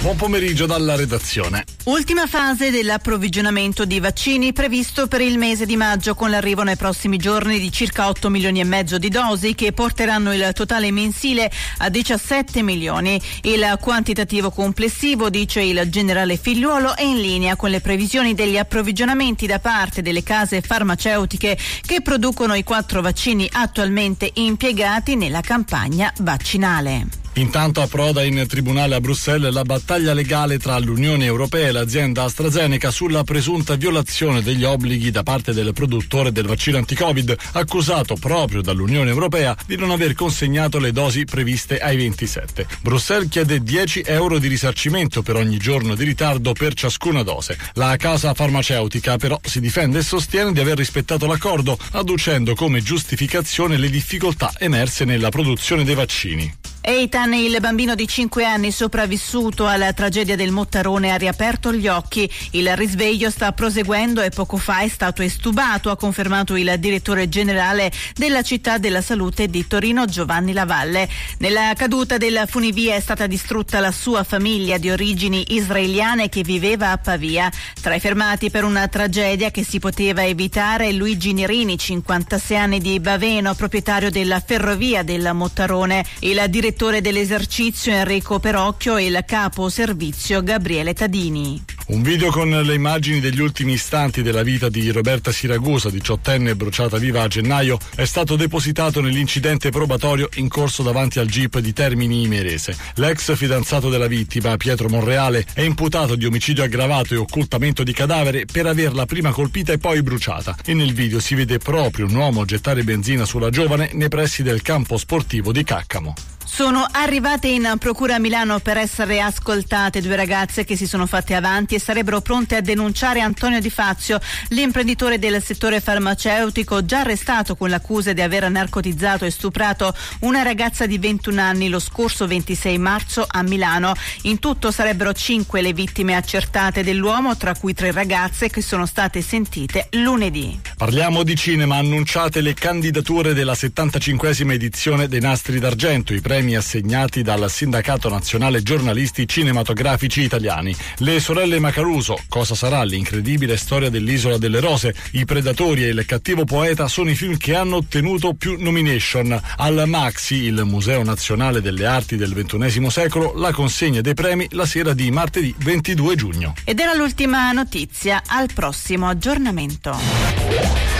Buon pomeriggio dalla redazione. Ultima fase dell'approvvigionamento di vaccini previsto per il mese di maggio con l'arrivo nei prossimi giorni di circa 8 milioni e mezzo di dosi che porteranno il totale mensile a 17 milioni. Il quantitativo complessivo, dice il generale Figliuolo, è in linea con le previsioni degli approvvigionamenti da parte delle case farmaceutiche che producono i quattro vaccini attualmente impiegati nella campagna vaccinale. Intanto approda in tribunale a Bruxelles la battaglia legale tra l'Unione Europea e l'azienda AstraZeneca sulla presunta violazione degli obblighi da parte del produttore del vaccino anti-Covid, accusato proprio dall'Unione Europea di non aver consegnato le dosi previste ai 27. Bruxelles chiede 10 euro di risarcimento per ogni giorno di ritardo per ciascuna dose. La casa farmaceutica però si difende e sostiene di aver rispettato l'accordo, adducendo come giustificazione le difficoltà emerse nella produzione dei vaccini. Eitan, il bambino di 5 anni sopravvissuto alla tragedia del Mottarone, ha riaperto gli occhi. Il risveglio sta proseguendo e poco fa è stato estubato, ha confermato il direttore generale della città della salute di Torino, Giovanni Lavalle. Nella caduta della funivia è stata distrutta la sua famiglia di origini israeliane che viveva a Pavia. Tra i fermati per una tragedia che si poteva evitare Luigi Nirini, 56 anni di Baveno, proprietario della ferrovia del Mottarone. Il direttore direttore dell'esercizio Enrico Perocchio e il capo servizio Gabriele Tadini. Un video con le immagini degli ultimi istanti della vita di Roberta Siragusa, diciottenne bruciata viva a gennaio, è stato depositato nell'incidente probatorio in corso davanti al GIP di Termini Imerese. L'ex fidanzato della vittima, Pietro Monreale, è imputato di omicidio aggravato e occultamento di cadavere per averla prima colpita e poi bruciata. E nel video si vede proprio un uomo gettare benzina sulla giovane nei pressi del campo sportivo di Caccamo. Sono arrivate in procura a Milano per essere ascoltate due ragazze che si sono fatte avanti e sarebbero pronte a denunciare Antonio Di Fazio, l'imprenditore del settore farmaceutico, già arrestato con l'accusa di aver narcotizzato e stuprato una ragazza di 21 anni lo scorso 26 marzo a Milano. In tutto sarebbero cinque le vittime accertate dell'uomo, tra cui tre ragazze che sono state sentite lunedì. Parliamo di cinema, annunciate le candidature della 75esima edizione dei Nastri d'Argento, i premi assegnati dal Sindacato Nazionale Giornalisti Cinematografici Italiani. Le sorelle Macaruso, Cosa sarà l'incredibile storia dell'isola delle rose, I Predatori e Il cattivo poeta sono i film che hanno ottenuto più nomination. Al Maxi, il Museo Nazionale delle Arti del XXI secolo, la consegna dei premi la sera di martedì 22 giugno. Ed era l'ultima notizia, al prossimo aggiornamento.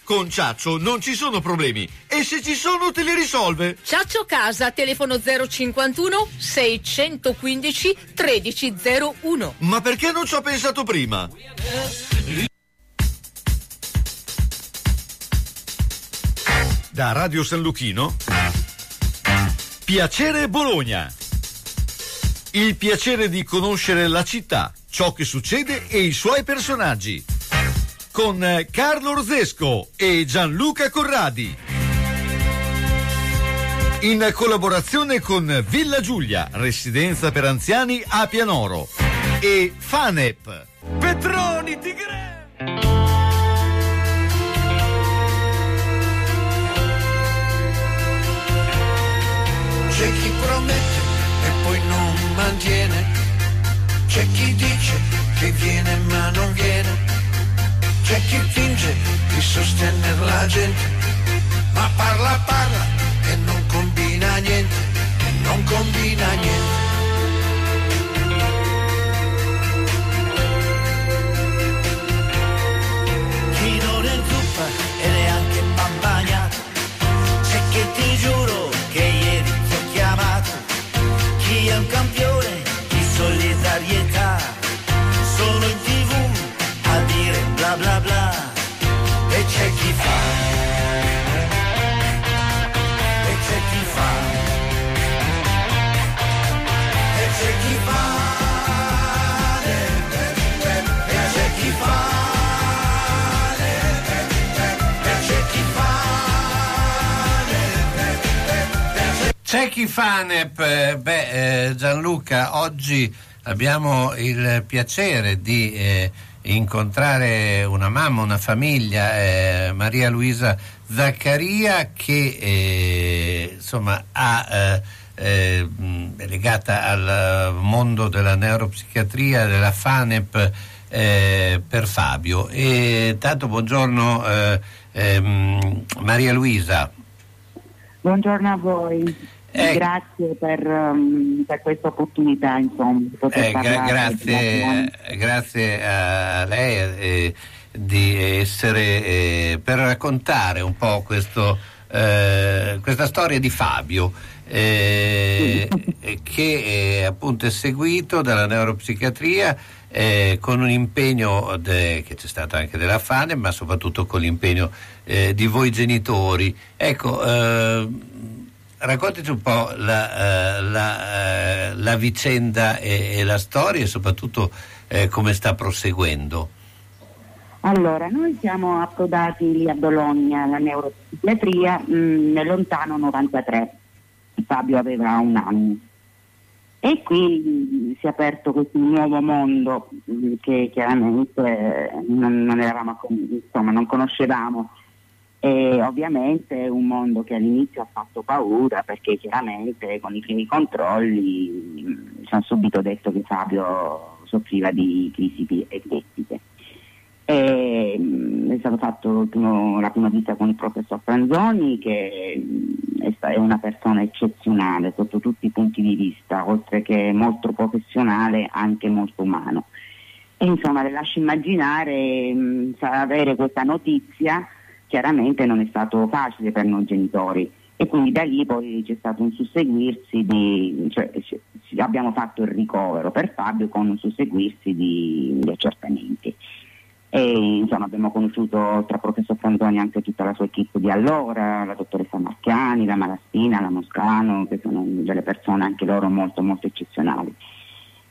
Con Ciaccio non ci sono problemi e se ci sono te li risolve. Ciaccio Casa, telefono 051 615 1301. Ma perché non ci ho pensato prima? Da Radio San Lucchino Piacere Bologna. Il piacere di conoscere la città, ciò che succede e i suoi personaggi con eh, Carlo Orzesco e Gianluca Corradi. In collaborazione con Villa Giulia, residenza per anziani a Pianoro e Fanep. Petroni Tigre! C'è chi promette e poi non mantiene, c'è chi dice che viene ma non viene chi finge di sostenere la gente, ma parla parla e non combina niente, e non combina niente. Chi non è zuppa e neanche bambagnato, c'è chi ti giuro che ieri ti ho chiamato, chi è un campione Jackie Fanep, eh, beh, eh, Gianluca, oggi abbiamo il piacere di eh, incontrare una mamma, una famiglia, eh, Maria Luisa Zaccaria, che eh, insomma ha, eh, legata al mondo della neuropsichiatria, della FANEP per Fabio. E tanto buongiorno ehm, Maria Luisa. Buongiorno a voi. Eh, grazie per, um, per, questa opportunità, insomma, eh, gra- grazie, grazie, a lei eh, di essere eh, per raccontare un po' questo, eh, questa storia di Fabio. Eh, che appunto è seguito dalla neuropsichiatria con un impegno de, che c'è stato anche della FANE ma soprattutto con l'impegno di voi genitori. Ecco raccontaci un po' la, eh, la, eh, la vicenda e, e, la storia e soprattutto eh, come sta proseguendo. Allora, noi siamo approdati lì a Bologna alla neuropsichiatria mm, nel lontano 93. Fabio aveva un anno. E qui si è aperto questo nuovo mondo mm, che chiaramente non, non, eravamo, insomma, non conoscevamo e ovviamente è un mondo che all'inizio ha fatto paura perché chiaramente con i primi controlli mm, ci hanno subito detto che Fabio soffriva di crisi epiletiche. E, mm, è stato fatto primo, la prima visita con il professor Franzoni che mm, è una persona eccezionale sotto tutti i punti di vista, oltre che molto professionale anche molto umano. E insomma le lascio immaginare avere questa notizia chiaramente non è stato facile per noi genitori e quindi da lì poi c'è stato un susseguirsi di, cioè, abbiamo fatto il ricovero per Fabio con un susseguirsi di, di accertamenti. E, insomma, abbiamo conosciuto tra professor Frantoni anche tutta la sua equipe di allora, la dottoressa Marchiani, la Malaspina, la Moscano, che sono delle persone anche loro molto molto eccezionali.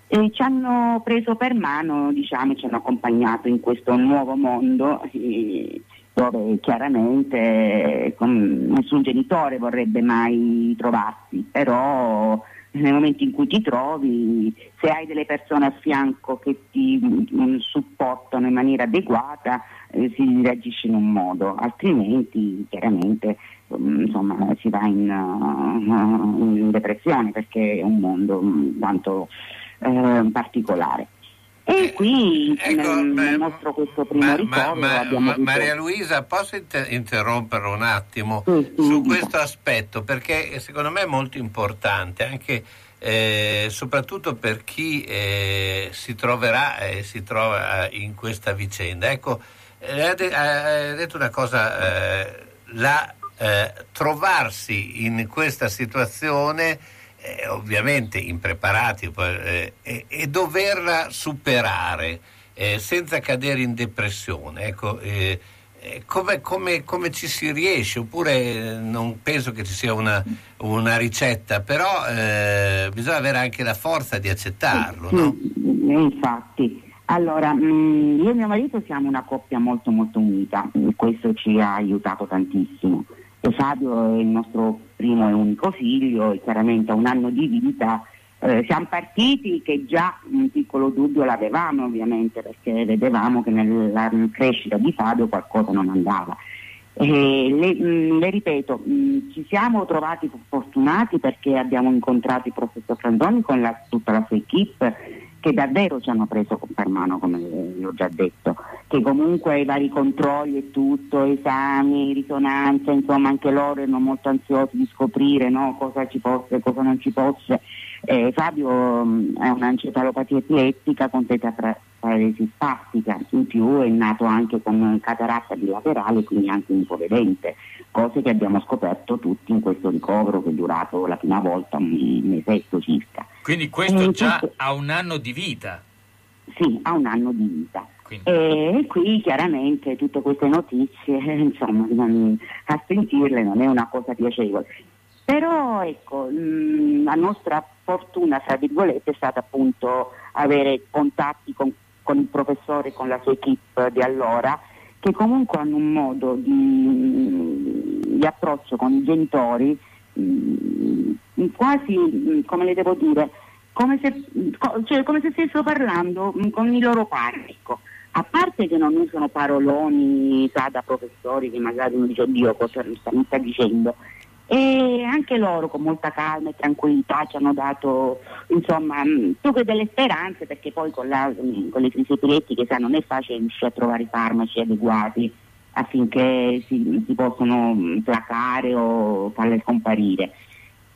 E ci hanno preso per mano, diciamo, ci hanno accompagnato in questo nuovo mondo. E, dove chiaramente nessun genitore vorrebbe mai trovarsi, però nel momento in cui ti trovi, se hai delle persone a fianco che ti um, supportano in maniera adeguata, eh, si reagisce in un modo, altrimenti chiaramente um, insomma, si va in, uh, in, depressione perché è un mondo um, quanto uh, particolare. E eh, qui ecco, nel, nel nostro questo primo ma, ricordo ma, ma, Maria Luisa, posso inter- interrompere un attimo sì, sì, su questo aspetto perché secondo me è molto importante anche eh, soprattutto per chi eh, si troverà e eh, si trova in questa vicenda. Ecco, eh, ha, de- ha detto una cosa, eh, la, trovarsi in questa situazione eh, ovviamente impreparati eh, e, e, doverla superare eh, senza cadere in depressione. Ecco, eh, eh, come, come, come, ci si riesce? Oppure eh, non penso che ci sia una, una ricetta, però bisogna avere anche la forza di accettarlo. No? Infatti. Allora, mm, io e mio marito siamo una coppia molto molto unita, questo ci ha aiutato tantissimo. E Fabio è il nostro primo e unico figlio e chiaramente a un anno di vita eh, siamo partiti che già un piccolo dubbio l'avevamo ovviamente perché vedevamo che nella crescita di Fabio qualcosa non andava. Le, mh, mm, le ripeto, mh, mm, ci siamo trovati fortunati perché abbiamo incontrato il professor Frantoni con la, tutta la sua equipe che davvero ci hanno preso per mano, come vi ho già detto, che comunque i vari controlli e tutto, esami, risonanze, insomma anche loro erano molto ansiosi di scoprire no, cosa ci fosse e cosa non ci fosse. Eh, Fabio mh, mm, è un'encefalopatia epilettica con tetraparesi spastica, in più è nato anche con cataratta bilaterale, quindi anche un po' vedente, cose che abbiamo scoperto tutti in questo ricovero che è durato la prima volta un mesetto circa. Quindi questo e già questo... ha un anno di vita? Sì, ha un anno di vita. Quindi. E qui chiaramente tutte queste notizie, insomma, a sentirle non è una cosa piacevole. Però ecco, mh, la nostra fortuna, tra virgolette, è stata appunto avere contatti con, con il professore con la sua equip di allora, che comunque hanno un modo di, di approccio con i genitori mh, quasi, mh, come le devo dire, come se, cioè, come se stessero parlando con i loro panico. A parte che non usano paroloni sa, da professori che magari uno dice oddio cosa mi mi sta dicendo, e anche loro con molta calma e tranquillità ci hanno dato insomma più che delle speranze perché poi con, la, con le crisi epilettiche sa, non è facile riuscire a trovare farmaci adeguati affinché si, si possano placare o farle scomparire.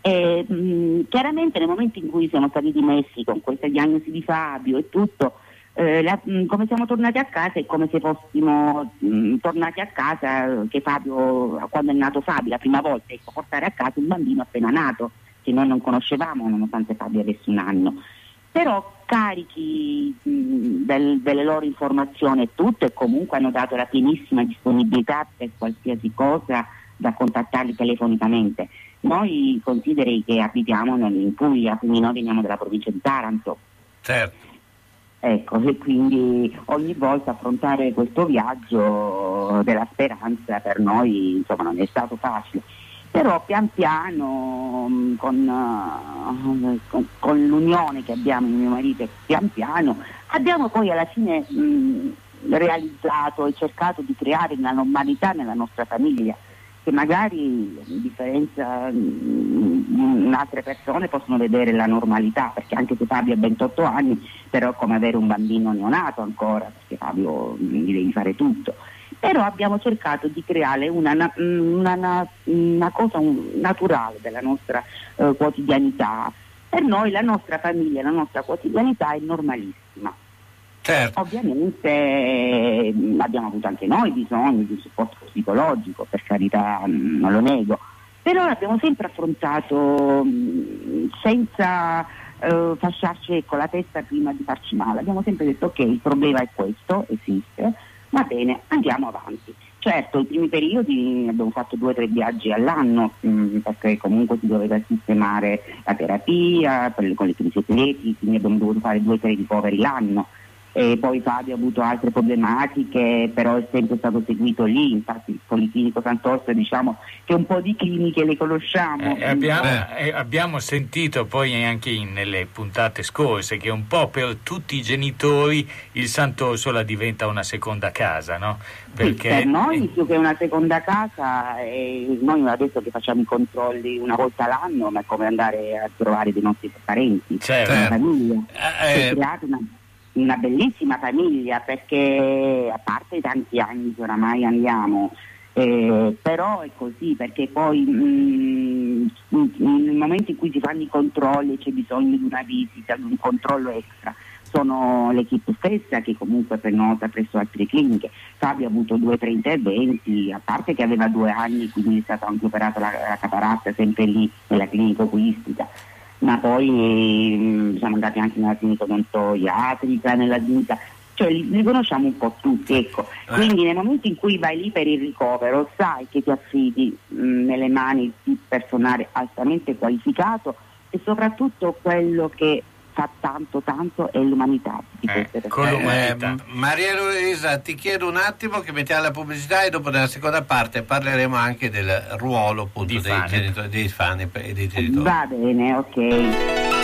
E, mh, chiaramente nel momento in cui siamo stati dimessi con questa diagnosi di Fabio e tutto, eh, la, mh, come siamo tornati a casa è come se fossimo mh, tornati a casa che Fabio, quando è nato Fabio la prima volta, ecco, portare a casa un bambino appena nato, che noi non conoscevamo nonostante Fabio avesse un anno. Però carichi del, delle loro informazioni e tutto e comunque hanno dato la pienissima disponibilità per qualsiasi cosa da contattarli telefonicamente. Noi consideri che abitiamo in Puglia, quindi noi veniamo dalla provincia di Taranto. Certo. Ecco, e quindi ogni volta affrontare questo viaggio della speranza per noi insomma, non è stato facile. Però pian piano, con, uh, con, con l'unione che abbiamo mio marito, pian piano, abbiamo poi alla fine mh, realizzato e cercato di creare una normalità nella nostra famiglia che magari in differenza in altre persone possono vedere la normalità, perché anche se Fabio ha 28 anni, però è come avere un bambino neonato ancora, perché Fabio gli devi fare tutto. Però abbiamo cercato di creare una, una, una cosa naturale della nostra eh, quotidianità. Per noi la nostra famiglia, la nostra quotidianità è normalissima. Certo. Ovviamente mh, abbiamo avuto anche noi bisogno di supporto psicologico, per carità mh, non lo nego, però l'abbiamo sempre affrontato mh, senza eh, fasciarci con la testa prima di farci male. Abbiamo sempre detto ok, il problema è questo, esiste, va bene, andiamo avanti. Certo, i primi periodi abbiamo fatto due o tre viaggi all'anno mh, perché comunque si doveva sistemare la terapia per, con le crisi epilettiche, quindi abbiamo dovuto fare due o tre ricoveri l'anno e poi Fabio ha avuto altre problematiche, però è sempre stato seguito lì, infatti il Policlinico Sant'Orso diciamo che un po' di cliniche le conosciamo. Eh, abbiamo, eh, abbiamo, sentito poi anche in, nelle puntate scorse che un po' per tutti i genitori il Sant'Orso la diventa una seconda casa, no? Perché... Sì, per noi più che una seconda casa, eh, noi adesso che facciamo i controlli una volta l'anno, ma è come andare a trovare dei nostri parenti, certo. una famiglia. Eh, eh una bellissima famiglia perché a parte tanti anni che oramai andiamo, eh, però è così perché poi mm, nel momento in cui si fanno i controlli c'è bisogno di una visita, di un controllo extra. Sono l'equipe stessa che comunque prenota presso altre cliniche. Fabio ha avuto due o tre interventi, a parte che aveva due anni, quindi è stata anche operata la, la cataratta sempre lì nella clinica oculistica ma poi mh, siamo andati anche nella clinica odontoiatrica, nella clinica, cioè li, li, conosciamo un po' tutti, ecco. Eh. Quindi nel momento in cui vai lì per il ricovero sai che ti affidi mh, nelle mani di personale altamente qualificato e soprattutto quello che fa tanto tanto è l'umanità di eh, queste persone. Eh, Maria Luisa, ti chiedo un attimo che mettiamo la pubblicità e dopo nella seconda parte parleremo anche del ruolo appunto, dei, genitori, dei fan e dei genitori. Va bene, ok.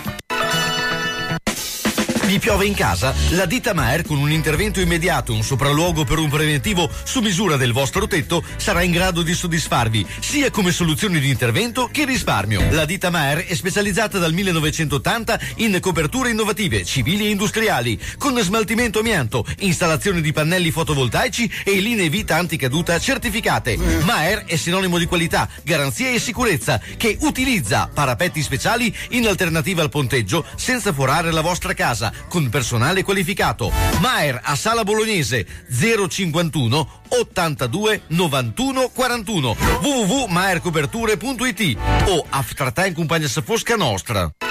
vi piove in casa? La ditta Maer con un intervento immediato, un sopralluogo per un preventivo su misura del vostro tetto sarà in grado di soddisfarvi sia come soluzione di intervento che risparmio. La ditta Maer è specializzata dal 1980 in coperture innovative, civili e industriali, con smaltimento amianto, installazione di pannelli fotovoltaici e linee vita anticaduta certificate. Maer è sinonimo di qualità, garanzia e sicurezza che utilizza parapetti speciali in alternativa al ponteggio senza forare la vostra casa con personale qualificato. Maer a Sala Bolognese 051 82 91 41 www.maercoperture.it o Aftrata in compagnia Fosca Nostra.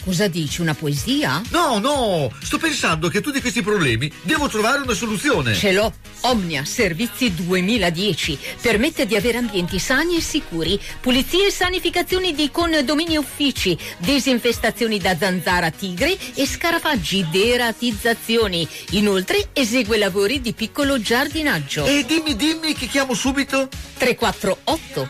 Cosa dici, una poesia? No, no, sto pensando che a tutti questi problemi devo trovare una soluzione. Ce l'ho. Omnia Servizi 2010 permette di avere ambienti sani e sicuri, pulizie e sanificazioni di condomini e uffici, disinfestazioni da zanzara tigre e scarafaggi, deratizzazioni. Inoltre esegue lavori di piccolo giardinaggio. E dimmi, dimmi che chiamo subito. 348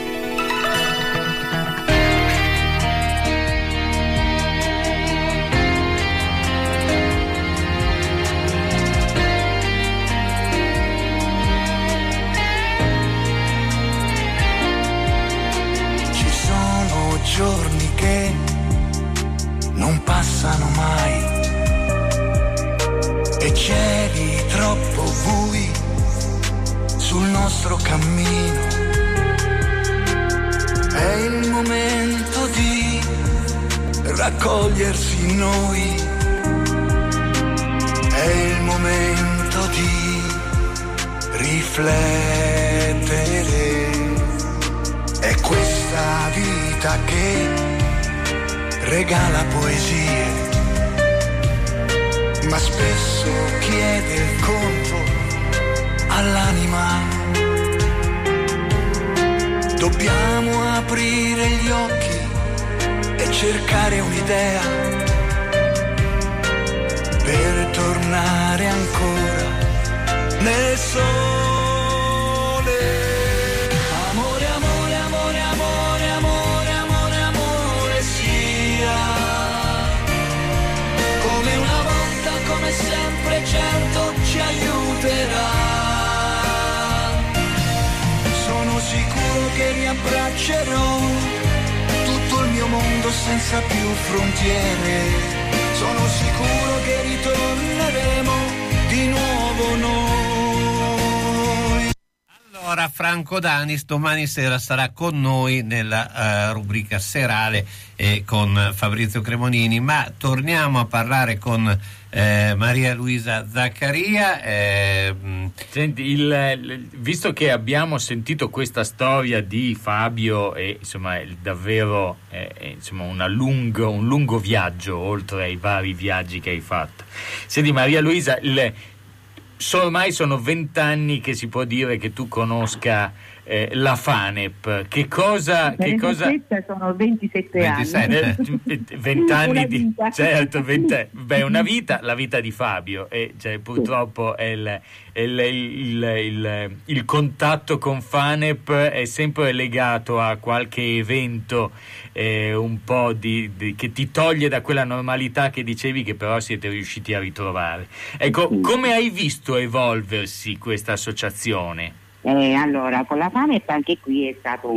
Passano mai e cieli troppo bui sul nostro cammino. È il momento di raccogliersi noi, è il momento di riflettere. È questa vita che regala poesie, ma spesso chiede il conto all'anima. Dobbiamo aprire gli occhi e cercare un'idea per tornare ancora nel sole. Che riabbraccerò tutto il mio mondo senza più frontiere. Sono sicuro che ritorneremo di nuovo noi. Allora, Franco Danis domani sera sarà con noi nella eh, rubrica serale eh, con Fabrizio Cremonini, ma torniamo a parlare con eh, Maria Luisa Zaccaria. eh, mh, Senti, il- il- visto che abbiamo sentito questa storia di Fabio e insomma è davvero eh, è, insomma, lungo- un lungo viaggio oltre ai vari viaggi che hai fatto. Senti Maria Luisa, il- ormai sono vent'anni che si può dire che tu conosca eh, la FANEP. Che cosa... Che cosa... sono 27, 27. anni. Eh, vent'anni Una di certo venti- beh una vita la vita di Fabio e cioè, purtroppo è il, è il- il- il- il contatto con Fanep è sempre legato a qualche evento eh, un po' di, di- che ti toglie da quella normalità che dicevi che però siete riusciti a ritrovare ecco come hai visto evolversi questa associazione Eh, allora, con la FANEP anche qui è stato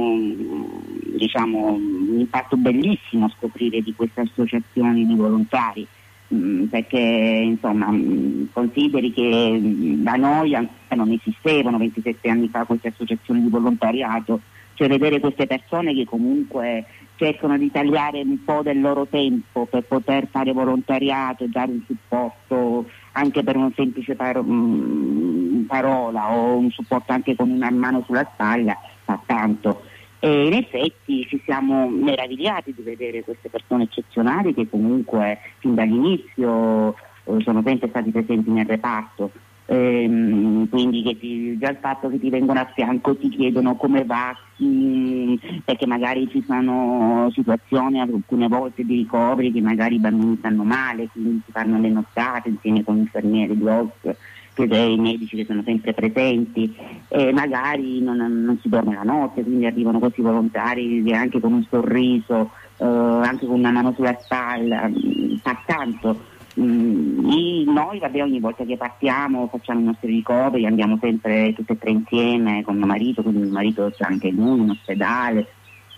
diciamo, un impatto bellissimo scoprire di queste associazioni di volontari. mh, perché insomma mh, consideri che mh, da noi ancora non esistevano 27 anni fa queste associazioni di volontariato, cioè vedere queste persone che comunque cercano di tagliare un po' del loro tempo per poter fare volontariato e dare un supporto anche per una semplice paro- mh, parola o un supporto anche con una mano sulla spalla fa tanto. E in effetti ci siamo meravigliati di vedere queste persone eccezionali che comunque fin dall'inizio eh, sono sempre stati presenti nel reparto. Ehm, quindi che ti, già il fatto che ti vengono a fianco ti chiedono come va, mh, perché magari ci sono situazioni alcune volte di ricoveri che magari i bambini stanno male, quindi si fanno le nottate insieme con infermieri di OS che dei medici che sono sempre presenti e magari non, non, si dorme la notte, quindi arrivano questi volontari anche con un sorriso, eh, anche con una mano sulla spalla, fa tanto. Mm, noi vabbè, ogni volta che partiamo facciamo i nostri ricoveri, andiamo sempre tutte e tre insieme con mio marito, quindi mio marito c'è anche lui in ospedale,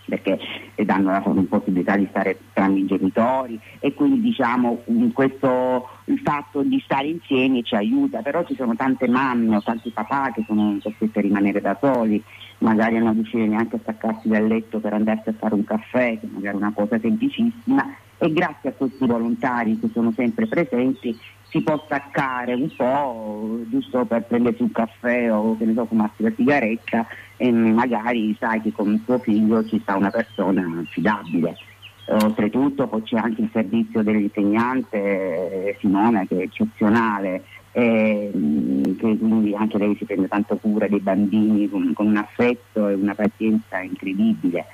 perché danno la possibilità di stare tra i genitori e quindi diciamo questo, il fatto di stare insieme ci aiuta, però ci sono tante mamme o tanti papà che sono costretti a rimanere da soli, magari non riuscire neanche a staccarsi dal letto per andarsi a fare un caffè, che magari è una cosa semplicissima e grazie a questi volontari che sono sempre presenti si può staccare un po' giusto per prendersi un caffè o che ne so fumarsi la sigaretta e magari sai che con il tuo figlio ci sta una persona affidabile. Oltretutto poi c'è anche il servizio dell'insegnante eh, Simona che è eccezionale, eh, che quindi anche lei si prende tanto cura dei bambini con, con un affetto e una pazienza incredibile.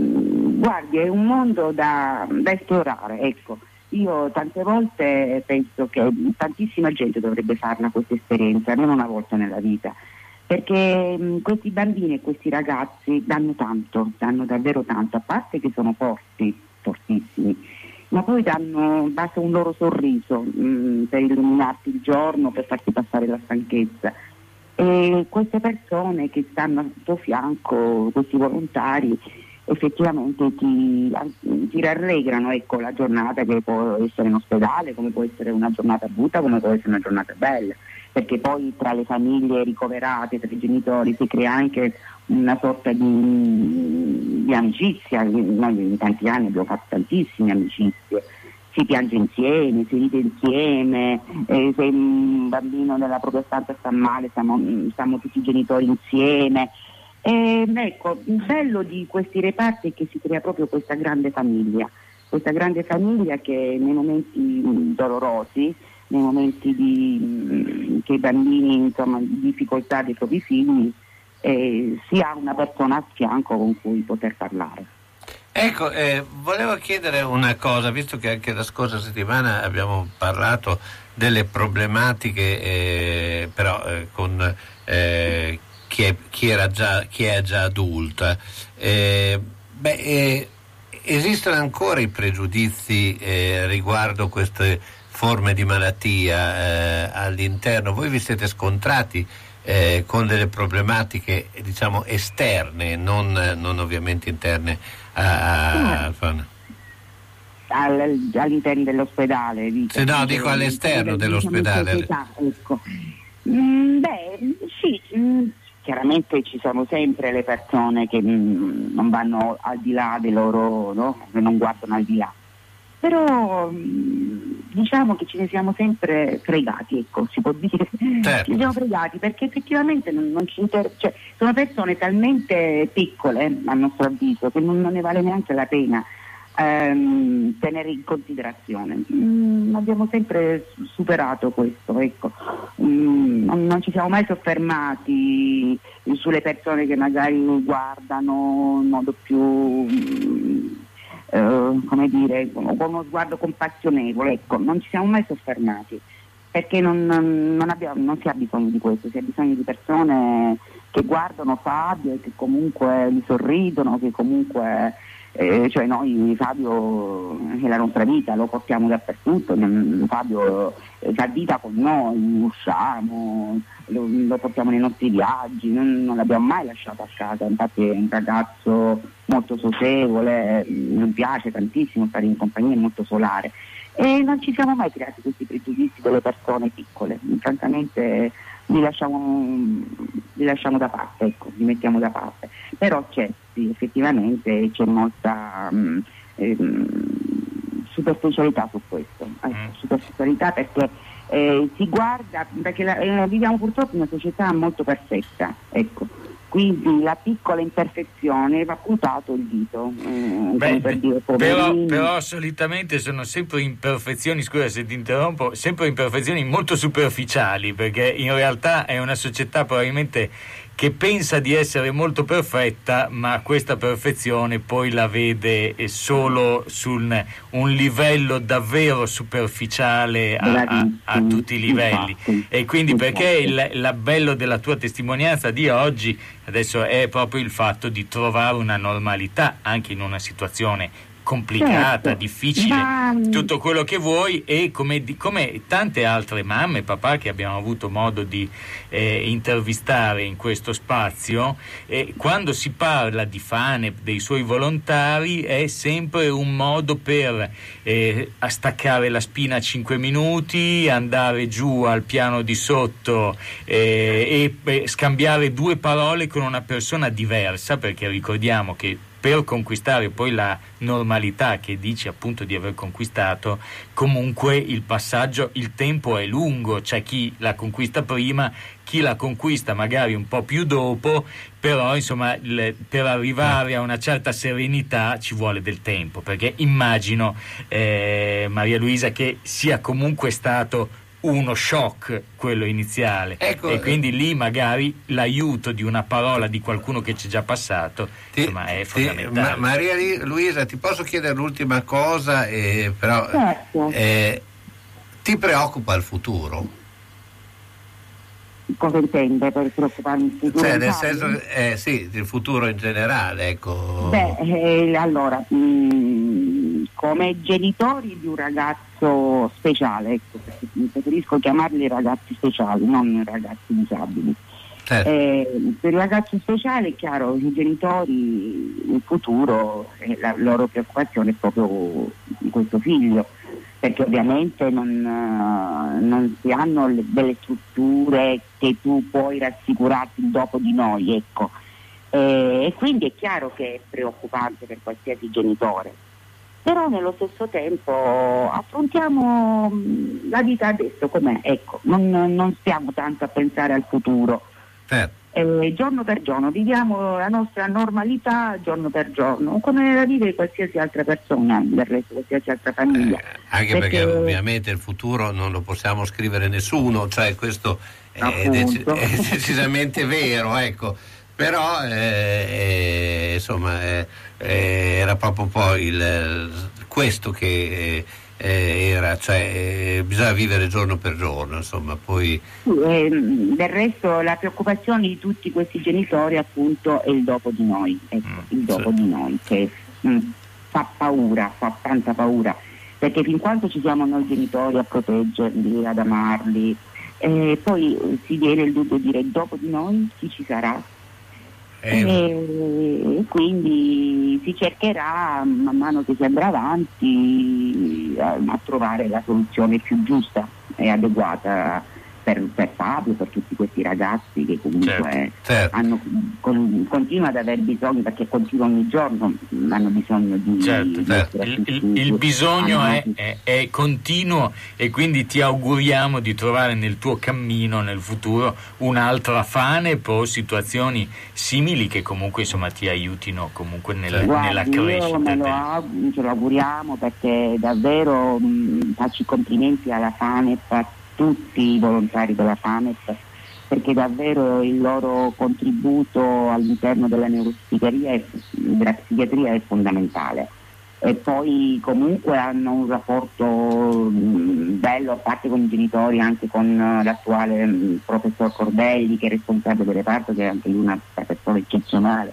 Guardi, è un mondo da, da esplorare, ecco. Io tante volte penso che tantissima gente dovrebbe farla questa esperienza, non una volta nella vita, perché mh, questi bambini e questi ragazzi danno tanto, danno davvero tanto, a parte che sono forti, fortissimi, ma poi danno, basta un loro sorriso mh, per illuminarti il giorno, per farti passare la stanchezza. E queste persone che stanno al tuo fianco, questi volontari, effettivamente ti, ti rallegrano ecco, la giornata che può essere in ospedale, come può essere una giornata brutta, come può essere una giornata bella, perché poi tra le famiglie ricoverate, tra i genitori si crea anche una sorta di, di amicizia, noi in tanti anni abbiamo fatto tantissime amicizie, si piange insieme, si ride insieme, eh, se un bambino nella propria stanza sta male, stiamo, stiamo tutti i genitori insieme, e, ecco, il bello di questi reparti è che si crea proprio questa grande famiglia, questa grande famiglia che nei momenti dolorosi, nei momenti di, che i bambini insomma, di difficoltà dei propri figli, eh, si ha una persona a fianco con cui poter parlare. Ecco, eh, volevo chiedere una cosa, visto che anche la scorsa settimana abbiamo parlato delle problematiche, eh, però eh, con eh, chi è, chi già, chi è già adulta. Eh, beh, eh, esistono ancora i pregiudizi eh, riguardo queste forme di malattia eh, all'interno? Voi vi siete scontrati eh, con delle problematiche diciamo esterne, non, non ovviamente interne a, a, all'interno dell'ospedale. Se no, dico all'esterno dell'ospedale. Ecco. Mm, beh, sì, mm, chiaramente ci sono sempre le persone che mh, mm, non vanno al di là dei loro, no? che non guardano al di là. Però mh, mm, diciamo che ce ne siamo sempre fregati, ecco, si può dire. Certo. Ci siamo fregati perché effettivamente non, non ci inter- cioè, sono persone talmente piccole, a nostro avviso, che non, non ne vale neanche la pena ehm, tenere in considerazione. Mm, abbiamo sempre superato questo, ecco. mm, non, non, ci siamo mai soffermati sulle persone che magari guardano in modo più, mm, eh, come dire, con uno sguardo compassionevole, ecco. non ci siamo mai soffermati perché non, non, abbiamo, non si ha bisogno di questo, si ha bisogno di persone che guardano Fabio e che comunque gli sorridono, che comunque eh, cioè noi Fabio è la nostra vita, lo portiamo dappertutto, Fabio eh, fa vita con noi, usciamo, lo, lo, portiamo nei nostri viaggi, non, non, l'abbiamo mai lasciato a casa, infatti è un ragazzo molto socievole, mi piace tantissimo stare in compagnia, è molto solare. E non ci siamo mai creati questi pregiudizi delle persone piccole, francamente li lasciamo, li lasciamo da parte, ecco, li mettiamo da parte. Però c'è, sì, effettivamente c'è molta mh, ehm, superficialità su questo, ecco, Mm. superficialità perché eh, si guarda, perché la- eh, viviamo purtroppo in una società molto perfetta, ecco. Quindi la piccola imperfezione va puntato il dito, eh, Beh, per dire però, però solitamente sono sempre imperfezioni, scusa se ti interrompo, sempre imperfezioni molto superficiali, perché in realtà è una società probabilmente che pensa di essere molto perfetta, ma questa perfezione poi la vede eh, solo su un, livello davvero superficiale a, a- a tutti i livelli. infatti, E quindi perché il, la bello della tua testimonianza di oggi adesso è proprio il fatto di trovare una normalità anche in una situazione complicata, Certo. difficile, Ma- tutto quello che vuoi e come, come tante altre mamme e papà che abbiamo avuto modo di eh, intervistare in questo spazio, eh, quando si parla di FANEP, dei suoi volontari, è sempre un modo per eh, staccare la spina a 5 minuti, andare giù al piano di sotto eh, e scambiare due parole con una persona diversa, perché ricordiamo che per conquistare poi la normalità che dici appunto di aver conquistato, comunque il passaggio, il tempo è lungo, c'è chi la conquista prima, chi la conquista magari un po' più dopo, però insomma il- per arrivare a una certa serenità ci vuole del tempo, perché immagino eh, Maria Luisa che sia comunque stato uno shock quello iniziale Ecco, e quindi lì magari l'aiuto di una parola di qualcuno che c'è già passato Ti- insomma è ti- fondamentale Ma- Maria Luisa, ti posso chiedere l'ultima cosa, eh, però Certo. eh, ti preoccupa il futuro? Cosa intende per preoccuparmi il futuro? Cioè, nel Fabio? senso, eh, sì, il futuro in generale, ecco. Beh, eh, allora, mh, come genitori di un ragazzo speciale, ecco, perché preferisco chiamarli ragazzi speciali, non ragazzi disabili. Certo. Eh, per i ragazzi speciali è chiaro, i genitori in futuro eh, la loro preoccupazione è proprio questo figlio, perché ovviamente non, eh, non si hanno le- delle strutture che tu puoi rassicurarti il dopo di noi, ecco. Eh, e quindi è chiaro che è preoccupante per qualsiasi genitore. Però nello stesso tempo affrontiamo mh, la vita adesso com'è, ecco, non, non stiamo tanto a pensare al futuro. certo. Eh, giorno per giorno, viviamo la nostra normalità giorno per giorno, come la vive qualsiasi altra persona, del resto qualsiasi altra famiglia. Eh, anche perché... ovviamente il futuro non lo possiamo scrivere nessuno, cioè questo è, Appunto. è decisamente vero, ecco. Però eh, eh, insomma eh, eh, era proprio poi il, questo che eh, era, cioè eh, bisogna vivere giorno per giorno, insomma, poi del resto la preoccupazione di tutti questi genitori appunto è il dopo di noi, ecco, Mm, il dopo sì. di noi che mm, fa paura, fa tanta paura, perché fin quando ci siamo noi genitori a proteggerli, ad amarli, eh, poi eh, si viene il dubbio di dire dopo di noi chi ci sarà? Eh, E quindi si cercherà man mano che si andrà avanti a, a trovare la soluzione più giusta e adeguata per, per Fabio, per tutti questi ragazzi che comunque Certo, certo. hanno, con- continuano ad aver bisogno, perché continuano ogni giorno, hanno bisogno di... Certo, certo. il, il- il bisogno è, è- è continuo e quindi ti auguriamo di trovare nel tuo cammino nel futuro un'altra FANEP o situazioni simili che comunque insomma ti aiutino comunque nel- Guardi, nella crescita me lo aug- ce lo auguriamo perché davvero mh, faccio i complimenti alla FANEP, tutti i volontari della FANEP, perché davvero il loro contributo all'interno della neuropsichiatria e della psichiatria è fondamentale. E poi comunque hanno un rapporto mh, bello, a parte con i genitori, anche con eh, l'attuale mh, professor Cordelli che è responsabile del reparto, che è anche lui una persona eccezionale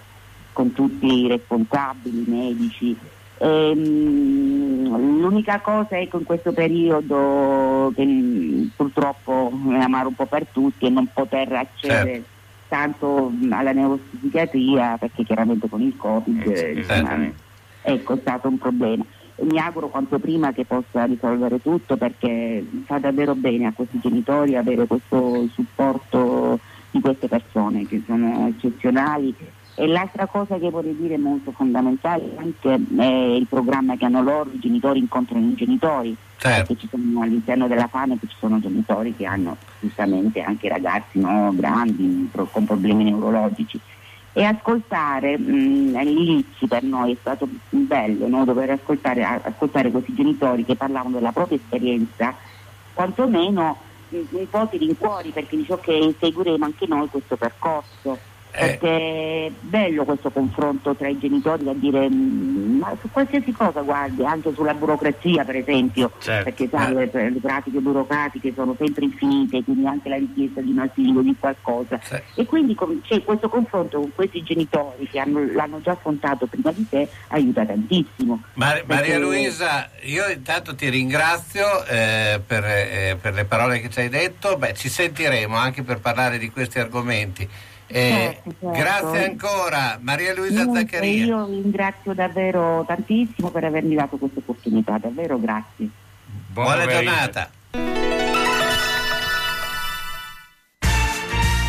con tutti i responsabili, i medici. Ehm, l'unica cosa ecco, in questo periodo che purtroppo è amaro un po' per tutti è non poter accedere Certo. tanto alla neuropsichiatria perché chiaramente con il Covid Eh, eh, insomma, esattamente. ecco, è stato un problema. e mi auguro quanto prima che possa risolvere tutto perché fa davvero bene a questi genitori avere questo supporto di queste persone che sono eccezionali e l'altra cosa che vorrei dire molto fondamentale anche è il programma che hanno loro, i genitori incontrano i genitori, Certo. perché ci sono, all'interno della FANEP ci sono genitori che hanno giustamente anche ragazzi no, grandi con problemi neurologici e ascoltare mh, all'inizio per noi è stato bello no, dover ascoltare, ascoltare questi genitori che parlavano della propria esperienza, quantomeno mh, un po' di rincuori perché dice ok seguiremo anche noi questo percorso. Eh. Perché è bello questo confronto tra i genitori da dire "Mm, ma su qualsiasi cosa guardi, anche sulla burocrazia per esempio, Certo. perché sai, Eh. le, le pratiche burocratiche sono sempre infinite, quindi anche la richiesta di un asilo, di qualcosa. Sì. E quindi com- c'è questo confronto con questi genitori che hanno- l'hanno già affrontato prima di te aiuta tantissimo. Mar- Maria Luisa, io intanto ti ringrazio eh, per, eh, per le parole che ci hai detto. Beh, ci sentiremo anche per parlare di questi argomenti. Eh, Certo, certo. Grazie ancora, Maria Luisa Io, Zaccaria. io ringrazio davvero tantissimo per avermi dato questa opportunità, davvero grazie. Buon Buona pomeriggio. giornata.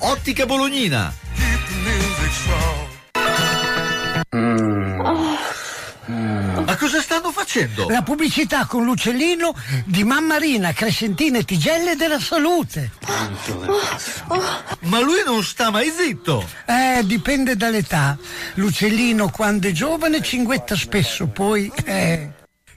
Ottica Bolognina. Ma cosa stanno facendo? La pubblicità con l'uccellino di Mammarina, Crescentina e Tigelle della Salute. Ma lui non sta mai zitto. Eh, dipende dall'età. L'uccellino quando è giovane cinguetta spesso, poi... Eh.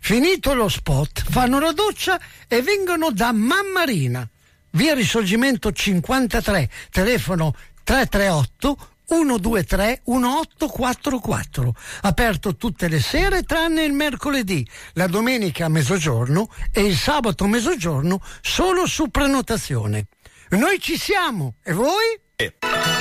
Finito lo spot, fanno la doccia e vengono da Mammarina. Via Risorgimento 53, telefono 338 123 1844. Aperto tutte le sere tranne il mercoledì, la domenica a mezzogiorno e il sabato a mezzogiorno solo su prenotazione. Noi ci siamo e voi?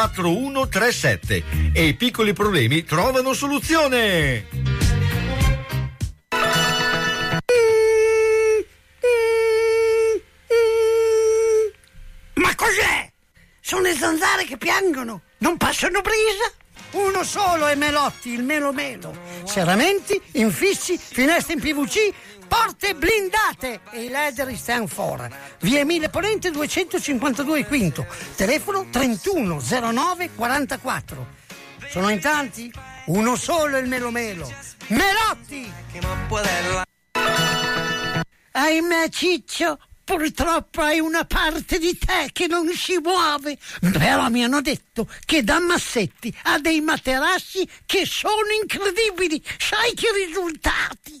4137 e i piccoli problemi trovano soluzione. Ma cos'è? Sono le zanzare che piangono, non passano brisa. Uno solo è Melotti, il Melo Melo. Serramenti, infissi, finestre in PVC, porte blindate e i leder stand for. Via Emile Ponente 252 Quinto, telefono 3109 44. Sono in tanti? Uno solo il Melo Melo. Melotti! Ahimè Ciccio, purtroppo hai una parte di te che non si muove. Però mi hanno detto che da Massetti ha dei materassi che sono incredibili. Sai che risultati?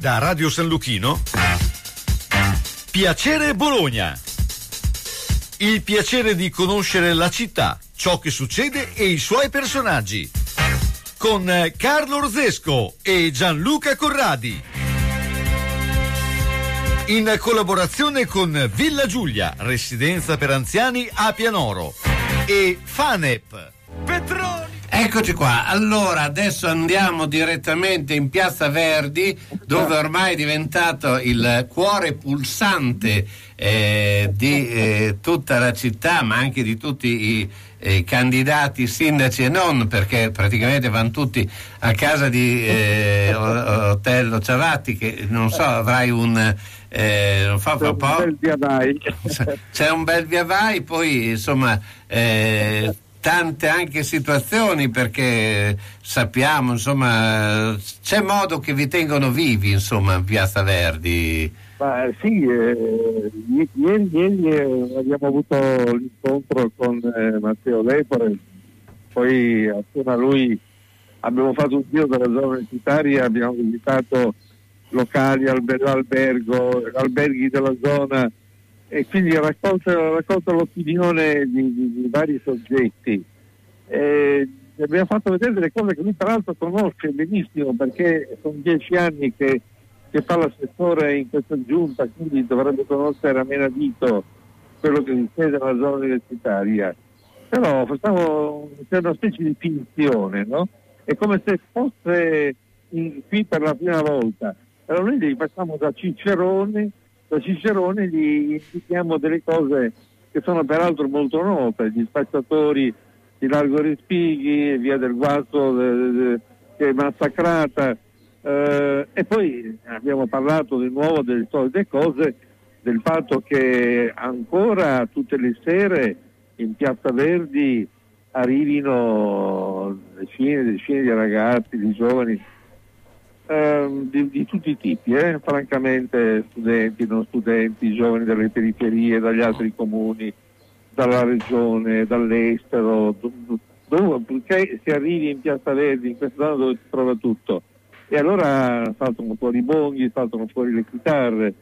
Da Radio San Luchino, Piacere Bologna. Il piacere di conoscere la città, ciò che succede e i suoi personaggi. Con eh, Carlo Orzesco e Gianluca Corradi. In collaborazione con Villa Giulia, residenza per anziani a Pianoro. E Fanep. Petroni. Eccoci qua, allora adesso andiamo direttamente in Piazza Verdi dove ormai è diventato il cuore pulsante eh, di eh, tutta la città ma anche di tutti i eh, candidati sindaci e non perché praticamente vanno tutti a casa di eh, Otello Ciavatti che non so avrai un eh, fa, fa po'. c'è un bel via vai poi insomma eh, tante anche situazioni perché sappiamo insomma c'è modo che vi tengono vivi insomma in Piazza Verdi. Ma, sì eh, ieri, ieri eh, abbiamo avuto l'incontro con eh, Matteo Lepore. Poi assieme a lui abbiamo fatto un giro della zona universitaria abbiamo visitato locali, alber- albergo, alberghi della zona e quindi raccolto, raccolto l'opinione di, di, di, vari soggetti. E abbiamo fatto vedere delle cose che lui tra l'altro conosce benissimo perché sono dieci anni che, che fa l'assessore in questa giunta, quindi dovrebbe conoscere a menadito quello che succede nella zona universitaria. Però facciamo, c'è una specie di finzione, no? È come se fosse in, qui per la prima volta. Allora noi li facciamo da Cicerone da Cicerone gli indichiamo delle cose che sono peraltro molto note, gli spacciatori di Largo Respighi, via del Guasto che è massacrata eh, e poi abbiamo parlato di nuovo delle solite cose, del fatto che ancora tutte le sere in Piazza Verdi arrivino decine e decine di ragazzi, di giovani Ehm, di, di, tutti i tipi, eh? francamente studenti, non studenti, giovani dalle periferie, dagli altri comuni, dalla regione, dall'estero, dovunque si arrivi in Piazza Verdi, in questa zona dove si trova tutto. E allora saltano fuori i bonghi, saltano fuori le chitarre,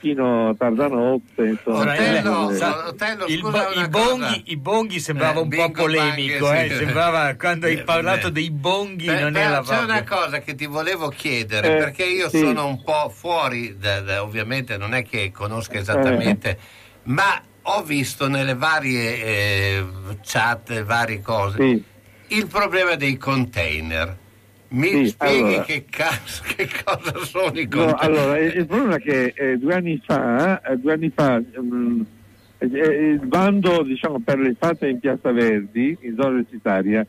fino a tarda notte. Insomma, Otello, Otello, il bo- i, bonghi, i, bonghi, sembrava eh, un po' polemico, banche, eh, sì. sembrava quando hai parlato Beh. dei bonghi Beh, non era C'è una cosa che ti volevo chiedere, eh, perché io sì. sono un po' fuori, da, da, ovviamente non è che conosca esattamente, eh. ma ho visto nelle varie eh, chat, varie cose, sì. il problema dei container mi sì, spieghi allora, che, caso, che, cosa sono i contenuti? No, allora, il, problema è che eh, due anni fa, eh, due anni fa um, eh, il bando diciamo, per le fatte in Piazza Verdi, in zona universitaria,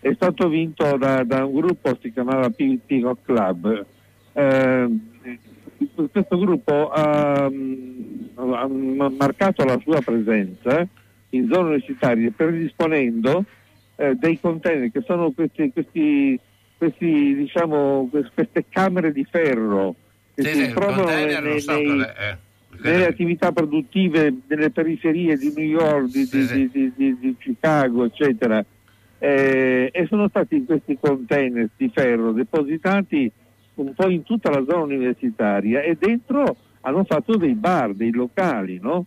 è stato vinto da, da un gruppo che si chiamava Peacock Club. Eh, questo gruppo ha, ha, marcato la sua presenza in zone universitarie predisponendo eh, dei container che sono questi, questi questi, diciamo, queste camere di ferro che sì, si trovano nei, so nei, eh, nelle attività produttive nelle periferie di New York, di, sì, di, di, di Chicago, eccetera. Eh, e sono stati questi container di ferro depositati un po' in tutta la zona universitaria e dentro hanno fatto dei bar, dei locali, no?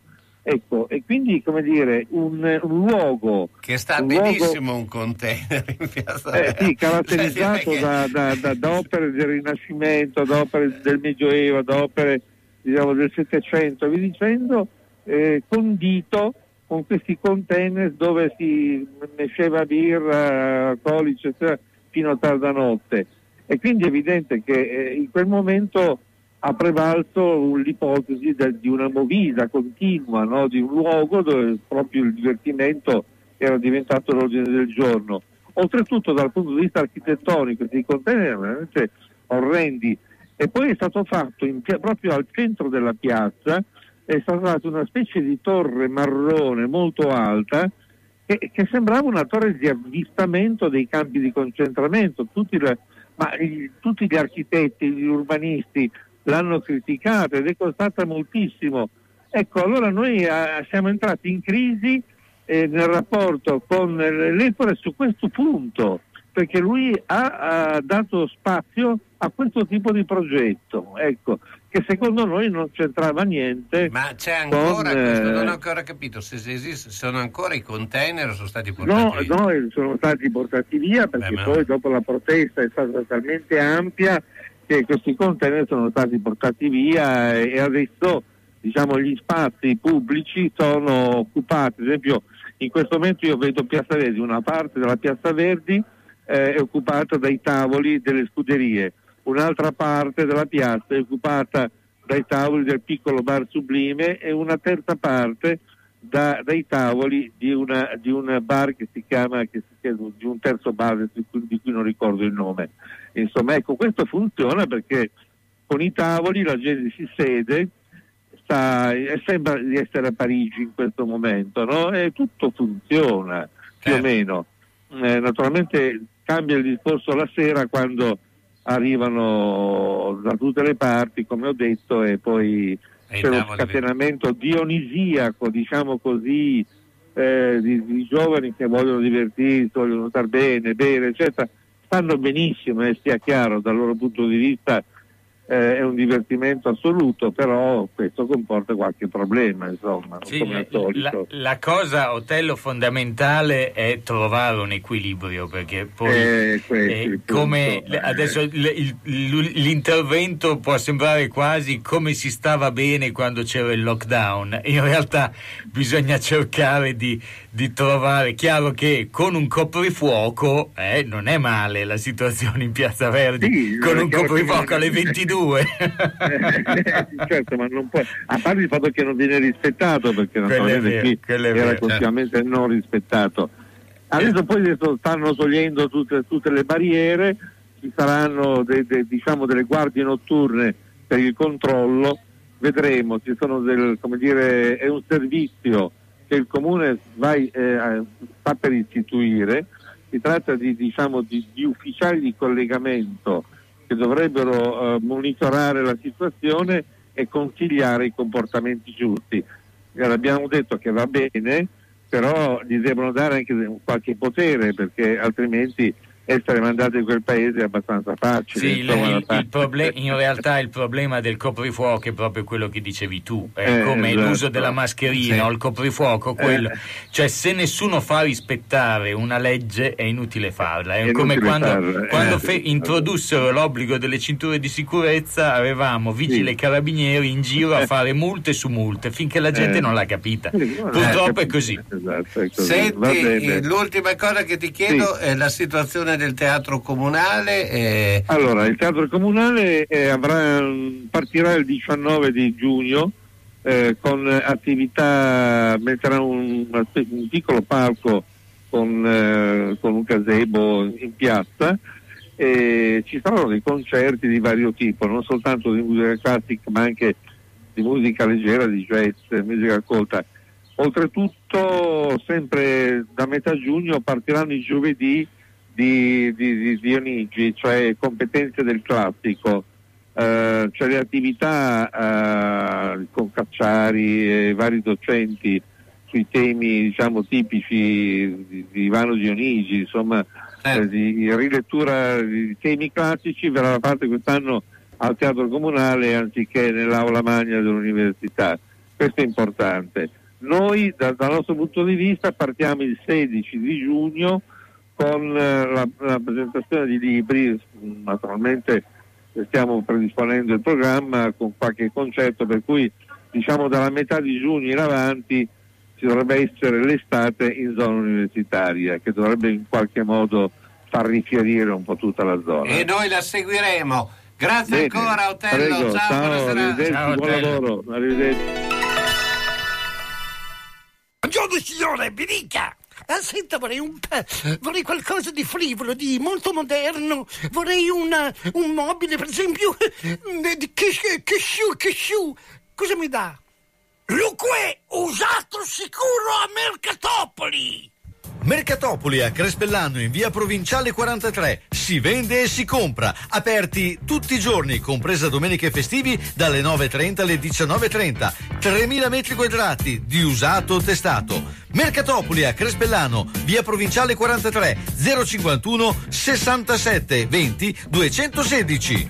Ecco, e quindi come dire, un, un luogo... Che sta un benissimo luogo, un container in piazza eh, Sì, caratterizzato cioè, da, da, da, da, opere del Rinascimento, da opere del Medioevo, da opere diciamo, del Settecento, via dicendo, eh, condito con questi container dove si mesceva birra, alcolici, eccetera, fino a tarda notte. E quindi è evidente che eh, in quel momento ha prevalso l'ipotesi del, di una movida continua, no? di un luogo dove proprio il divertimento era diventato l'ordine del giorno. Oltretutto dal punto di vista architettonico questi container erano veramente orrendi e poi è stato fatto in, proprio al centro della piazza è stata fatta una specie di torre marrone molto alta che, che sembrava una torre di avvistamento dei campi di concentramento. Tutti, le, ma, tutti gli architetti, gli urbanisti l'hanno criticata ed è costata moltissimo. Ecco, allora noi eh, siamo entrati in crisi eh, nel rapporto con l'Epore su questo punto, perché lui ha, ha, dato spazio a questo tipo di progetto. Ecco, che secondo noi non c'entrava niente. Ma c'è ancora, con, questo eh, non ho ancora capito, se, se esiste, sono ancora i container o sono stati No, portati via? no, sono stati portati via perché Beh, ma- poi dopo la protesta è stata talmente ampia che questi container sono stati portati via e adesso diciamo gli spazi pubblici sono occupati. Ad esempio in questo momento io vedo Piazza Verdi, una parte della Piazza Verdi eh, è occupata dai tavoli delle scuderie, un'altra parte della piazza è occupata dai tavoli del piccolo bar sublime e una terza parte da- dai tavoli di, una, di un bar che si chiama, che si chiama- di un terzo bar di cui non ricordo il nome. Insomma, ecco, questo funziona perché con i tavoli la gente si sede, sta, e sembra di essere a Parigi in questo momento, no? E tutto funziona più o Certo. meno. Eh, naturalmente cambia il discorso la sera quando arrivano da tutte le parti, come ho detto, e poi E c'è uno tavoli scatenamento dionisiaco, diciamo così, eh, di, di giovani che vogliono divertirsi, vogliono star bene, bere, eccetera. Stanno benissimo, eh, sia chiaro, dal loro punto di vista eh, è un divertimento assoluto, però questo comporta qualche problema, insomma, Sì, come al la, solito. la cosa, Otello, fondamentale è trovare un equilibrio perché poi Eh, eh, come Eh. adesso l'intervento può sembrare quasi come si stava bene quando c'era il lockdown, in realtà bisogna cercare di, di trovare, chiaro che con un coprifuoco eh, non è male la situazione in Piazza Verdi, Sì, con un coprifuoco alle 22. Eh, certo, ma non può, a parte il fatto che non viene rispettato, perché naturalmente qui era vero, certo. continuamente non rispettato. Adesso poi stanno togliendo tutte, tutte le barriere, ci saranno de- de- diciamo delle guardie notturne per il controllo, vedremo, ci sono del, come dire, è un servizio che il comune vai, eh, sta per istituire, si tratta di, diciamo, di, di ufficiali di collegamento che dovrebbero eh, monitorare la situazione e consigliare i comportamenti giusti. Abbiamo detto che va bene, però gli devono dare anche qualche potere perché altrimenti essere mandati in quel paese è abbastanza facile. Sì, il, insomma, il- il parte- proble- in realtà il problema del coprifuoco è proprio quello che dicevi tu, è Eh, come esatto. l'uso della mascherina Sì. o il coprifuoco, quello. Eh. Cioè se nessuno fa rispettare una legge è inutile farla, è, È come quando, farla, eh. quando Sì. fe- introdussero l'obbligo delle cinture di sicurezza avevamo vigili Sì. e carabinieri in giro a Eh. fare multe su multe finché la gente Eh. non l'ha capita. Sì, Purtroppo eh, è così. Esatto, è così. Senti, eh, l'ultima cosa che ti chiedo è la situazione del teatro comunale. eh, Allora, il teatro comunale eh, avrà, mh, partirà il 19 di giugno eh, con attività, metterà un, un piccolo palco con, eh, con un gazebo in piazza e ci saranno dei concerti di vario tipo, non soltanto di musica classica ma anche di musica leggera, di jazz, musica colta. Oltretutto, sempre da metà giugno partiranno i giovedì di, di, di Dionigi, cioè competenze del classico, eh, cioè le attività eh, con Cacciari e vari docenti sui temi diciamo, tipici di, di Ivano Dionigi, insomma Certo. eh, di rilettura di temi classici verrà fatta quest'anno al Teatro Comunale anziché nell'aula magna dell'università. Questo è importante. Noi da- dal nostro punto di vista partiamo il 16 di giugno con eh, la, la presentazione di libri, naturalmente stiamo predisponendo il programma con qualche concerto, per cui diciamo dalla metà di giugno in avanti ci dovrebbe essere l'estate in zona universitaria, che dovrebbe in qualche modo far rifiorire un po' tutta la zona. e noi la seguiremo. Grazie Bene, ancora, Otello. prego, ciao, ciao, arrivederci, Ciao, buon Otello. lavoro, arrivederci. Buongiorno signore, mi dica! Ah, senta, vorrei un vorrei qualcosa di frivolo, di molto moderno. Vorrei una- un mobile, per esempio, di che sciù. Cosa mi dà? Luque, usato sicuro a Mercatopoli! Mercatopoli a Crespellano in via provinciale 43. Si vende e si compra. Aperti tutti i giorni, compresa domenica e festivi, dalle 9.30 alle 19.30. 3.000 metri quadrati di usato testato. Mercatopoli a Crespellano, via provinciale 43, 051 67 20 216.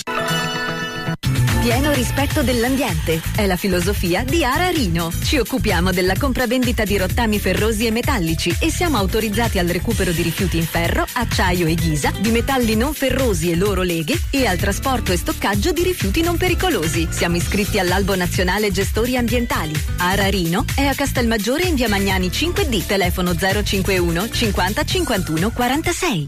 Pieno rispetto dell'ambiente è la filosofia di Ara Rino. Ci occupiamo della compravendita di rottami ferrosi e metallici e siamo autorizzati al recupero di rifiuti in ferro, acciaio e ghisa, di metalli non ferrosi e loro leghe e al trasporto e stoccaggio di rifiuti non pericolosi. Siamo iscritti all'Albo Nazionale Gestori Ambientali. Ara Rino è a Castelmaggiore in via Magnani 5D, telefono 051 50 51 46.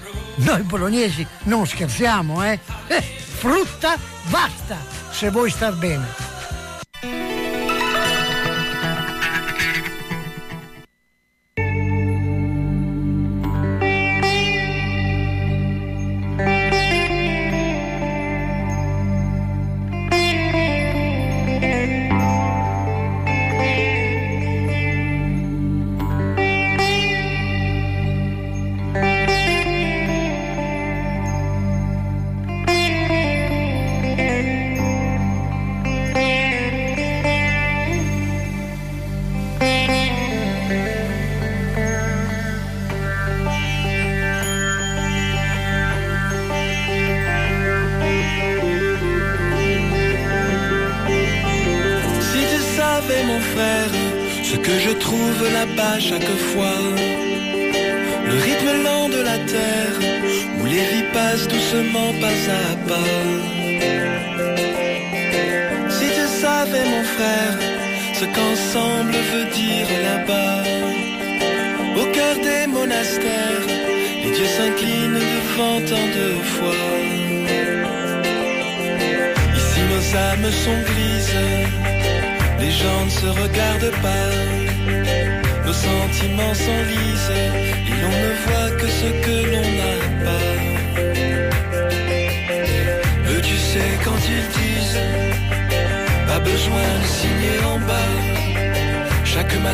noi bolognesi non scherziamo, eh? eh frutta basta, se vuoi star bene.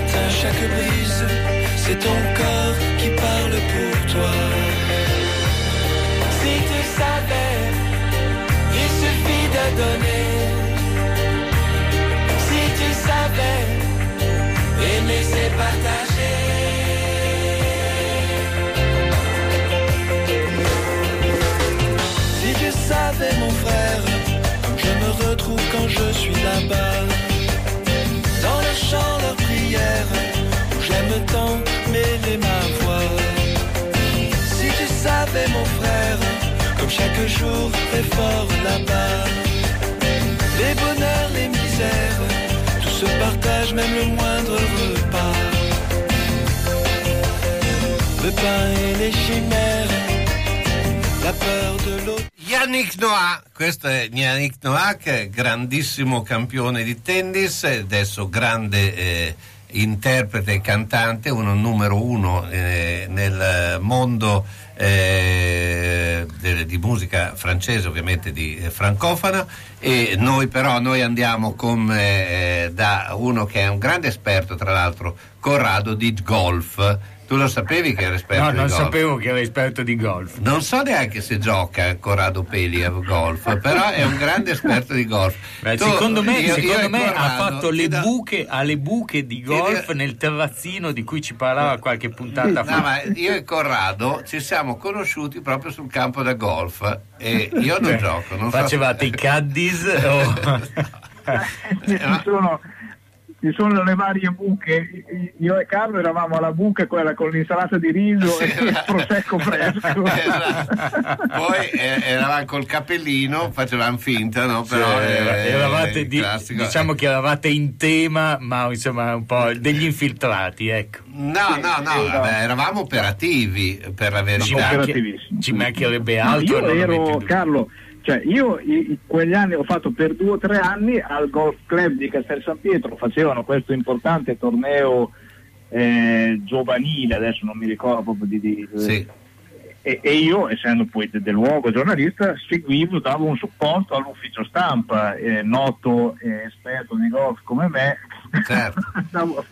Matin, chaque brise, c'est ton corps qui parle pour toi. Si tu savais, il suffit de donner. Si tu savais, aimer c'est partager. Si tu savais mon frère, je me retrouve quand je suis là-bas, dans le prière, mêler ma voix. Si tu savais mon frère, comme chaque jour est fort là-bas, les bonheurs, les misères, tout se partage, même le moindre repas. Le pain et les chimères, la peur de l'autre. Yannick Noah, questo è Yannick Noah che è grandissimo campione di tennis, adesso grande eh, interprete e cantante, uno numero uno eh, nel mondo eh, de- di musica francese, ovviamente di eh, francofona, e noi però noi andiamo con, eh, da uno che è un grande esperto, tra l'altro, Corrado di golf. Tu lo sapevi che era esperto No, di non golf? sapevo che era esperto di golf. Non so neanche se gioca Corrado Peli a golf, però è un grande esperto di golf. Beh, Tu- secondo me, io- secondo io me ha Corrado fatto le do- buche, ha le buche di golf nel terrazzino di cui ci parlava qualche puntata No, fa. ma io e Corrado ci siamo conosciuti proprio sul campo da golf e io non Cioè, gioco. Non so- Facevate i caddies o... Eh, ci sono, ci sono le varie buche. Io e Carlo eravamo alla buca, quella con l'insalata di riso e il prosecco fresco. Esatto. Poi eh, eravamo col cappellino, facevamo finta, no? Però Cioè, eh, eravate di- diciamo che eravate in tema, ma insomma un po' degli infiltrati, ecco. No, no, no, vabbè, eravamo operativi per la Ci, verità. manchi- ci mancherebbe No, altro. io non lo ero. Carlo, cioè io i- quegli anni ho fatto per due o tre anni al Golf Club di Castel San Pietro, facevano questo importante torneo eh, giovanile, adesso non mi ricordo proprio di... di- e, e io, essendo poi de- del luogo giornalista, seguivo, davo un supporto all'ufficio stampa, eh, noto e esperto di golf come me, davo,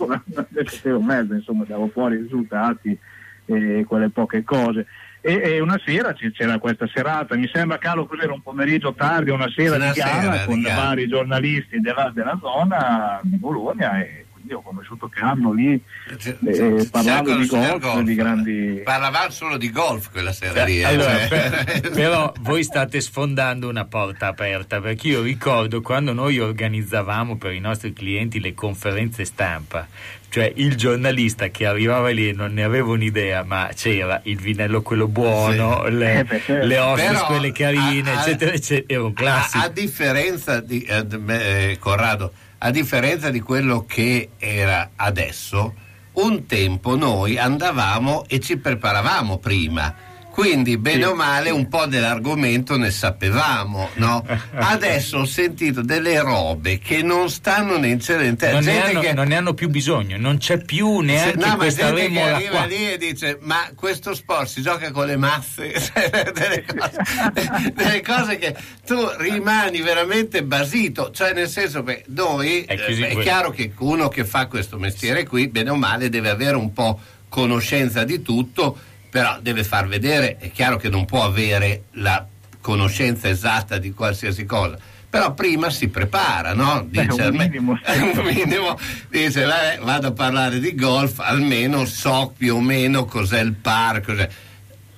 facevo mezzo, insomma, davo fuori i risultati e quelle poche cose. E, e una sera c'era questa serata, mi sembra Carlo cos'era un pomeriggio tardi, una sera Una di gara con vari giornalisti della, della zona di Bologna e quindi ho conosciuto Carlo lì eh, parlando di Certo, signor golf, di grandi... Parlavamo solo di golf quella sera lì. eh, Allora, cioè. per- però voi state sfondando una porta aperta perché io ricordo quando noi organizzavamo per i nostri clienti le conferenze stampa, cioè il giornalista che arrivava lì non ne aveva un'idea, ma c'era il vinello quello buono, le, Eh, certo. le hostess quelle carine, a- a- eccetera, eccetera, era un classico. A, a differenza di eh, eh, Corrado, a differenza di quello che era adesso, un tempo noi andavamo e ci preparavamo prima. Quindi, bene o male, un po' dell'argomento ne sapevamo, no? Adesso ho sentito delle robe che non stanno né in terra. non, ne hanno, che- non ne hanno più bisogno, non c'è più neanche no, ma questa gente che remola arriva qua. lì e dice ma questo sport si gioca con le mazze Cioè, delle, cose, delle cose che tu rimani veramente basito cioè nel senso che noi è, così è chiaro che uno che fa questo mestiere qui bene o male deve avere un po' conoscenza di tutto però deve far vedere è chiaro che non può avere la conoscenza esatta di qualsiasi cosa però prima si prepara, no? Beh, un minimo. un minimo, dice "Vabbè, vado a parlare di golf, almeno so più o meno cos'è il par, cos'è.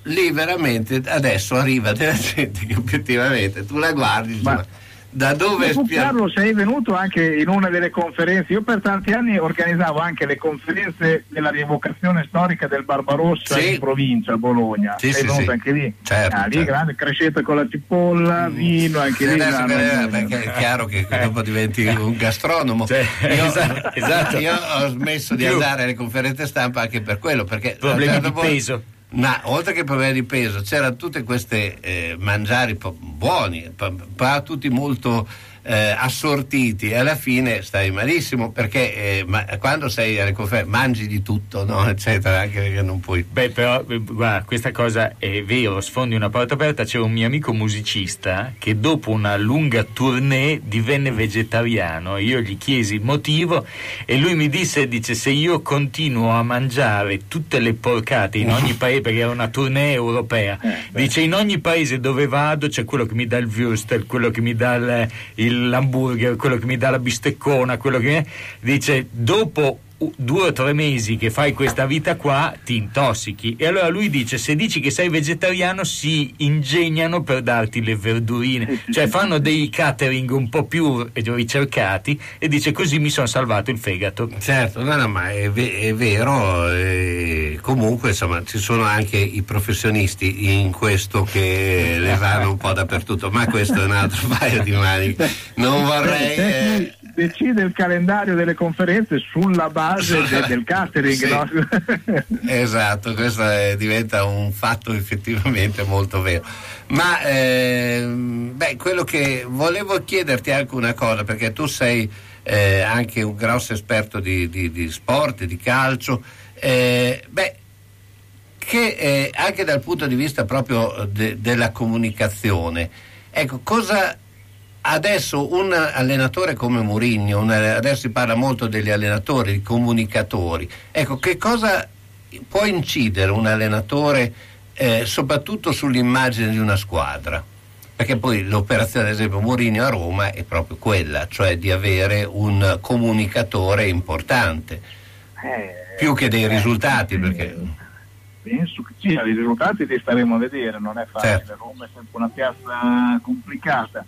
Lì veramente adesso arriva della gente che obiettivamente tu la guardi, dici, ma da dove Tu, spia- Carlo sei venuto anche in una delle conferenze, io per tanti anni organizzavo anche le conferenze della rievocazione storica del Barbarossa Sì. in provincia a Bologna, Sì, sei sì, venuto sì. anche lì? Certo, Ah, lì certo. grande, crescete con la cipolla, vino, anche lì. Adesso no, no, è chiaro che dopo diventi un gastronomo. io, esatto, esatto. io ho smesso di andare alle conferenze stampa anche per quello, perché Problemi certo di punto- peso. No, oltre che problemi di peso, c'erano tutte queste eh, mangiari buoni, pa- pa- tutti molto eh, assortiti e alla fine stai malissimo perché eh, ma- quando sei alle conferenze mangi di tutto, no? eccetera, anche perché non puoi. Beh, però, eh, guarda, questa cosa è vero, sfondi una porta aperta. C'era un mio amico musicista che dopo una lunga tournée divenne vegetariano. Io gli chiesi il motivo e lui mi disse, dice, se io continuo a mangiare tutte le porcate in ogni paese, perché era una tournée europea, dice, in ogni paese dove vado c'è quello che mi dà il würstel, quello che mi dà il, il- l'hamburger, quello che mi dà la bisteccona, quello che... Dice, dopo due o tre mesi che fai questa vita qua ti intossichi. E allora lui dice se dici che sei vegetariano si ingegnano per darti le verdurine. Cioè fanno dei catering un po' più ricercati e dice così mi sono salvato il fegato. Certo, no, no, ma è, ve- è vero, eh, comunque insomma ci sono anche i professionisti in questo che le vanno un po' dappertutto, ma questo è un altro paio di maniche. Non vorrei... Eh, decide il calendario delle conferenze sulla base de- del catering, Sì. no? Esatto, questo è- diventa un fatto effettivamente molto vero. Ma ehm, beh, quello che volevo chiederti anche una cosa, perché tu sei eh, anche un grosso esperto di, di- di sport, di calcio, eh, beh, che eh, anche dal punto di vista proprio de- della comunicazione, ecco, cosa adesso un allenatore come Mourinho, adesso si parla molto degli allenatori, di comunicatori, ecco, che cosa può incidere un allenatore eh, soprattutto sull'immagine di una squadra? Perché poi l'operazione, ad esempio, Mourinho a Roma è proprio quella, cioè di avere un comunicatore importante, Eh, più che dei risultati, perché... penso che sì, i risultati li staremo a vedere, non è facile, Certo. Roma è sempre una piazza complicata.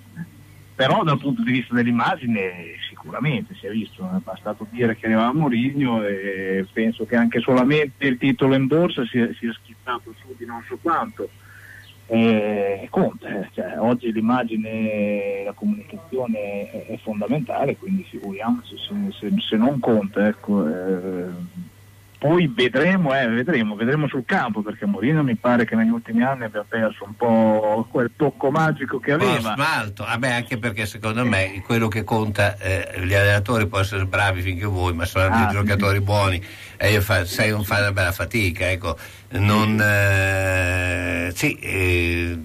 Però dal punto di vista dell'immagine sicuramente si è visto, è bastato dire che arrivava Mourinho e penso che anche solamente il titolo in borsa sia, sia schizzato su di non so quanto. E conta, eh, cioè, oggi l'immagine, la comunicazione è, è fondamentale, quindi figuriamoci se, se, se non conta. Ecco, eh, poi vedremo, eh, vedremo, vedremo sul campo perché Mourinho mi pare che negli ultimi anni abbia perso un po' quel tocco magico che aveva. smalto, ah, beh, anche perché secondo me quello che conta, eh, gli allenatori possono essere bravi finché vuoi, ma sono anche Ah, giocatori sì. buoni e io fa, sai non fare una bella fatica, ecco, non, eh, sì, eh,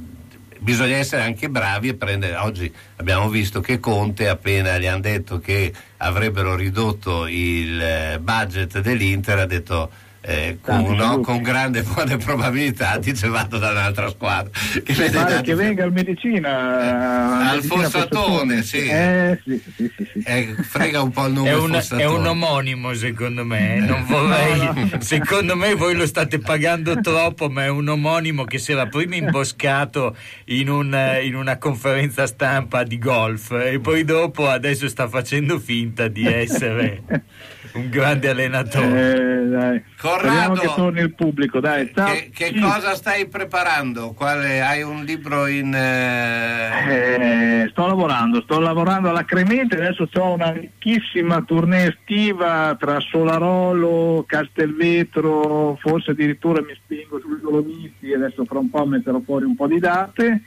bisogna essere anche bravi e prendere, oggi abbiamo visto che Conte appena gli hanno detto che avrebbero ridotto il eh, budget dell'Inter ha detto eh, con, no, con grande buone probabilità dice vado da un'altra squadra che pare che venga al medicina al Fossatone, sì. Eh, sì, sì, sì, sì. Eh, frega un po' il nome È un, è un omonimo secondo me, eh. non vorrei, secondo me voi lo state pagando troppo, ma è un omonimo che si era prima imboscato in, un, eh, in una conferenza stampa di golf e poi dopo adesso sta facendo finta di essere un grande allenatore. Eh, dai. Corrado. Che torni il pubblico, dai. Ciao. Che, che Sì. cosa stai preparando? Quale, hai un libro in... eh, Eh, sto lavorando, sto lavorando alla Cremente, adesso ho una ricchissima tournée estiva tra Solarolo, Castelvetro, forse addirittura mi spingo sui Dolomiti, adesso fra un po' metterò fuori un po' di date.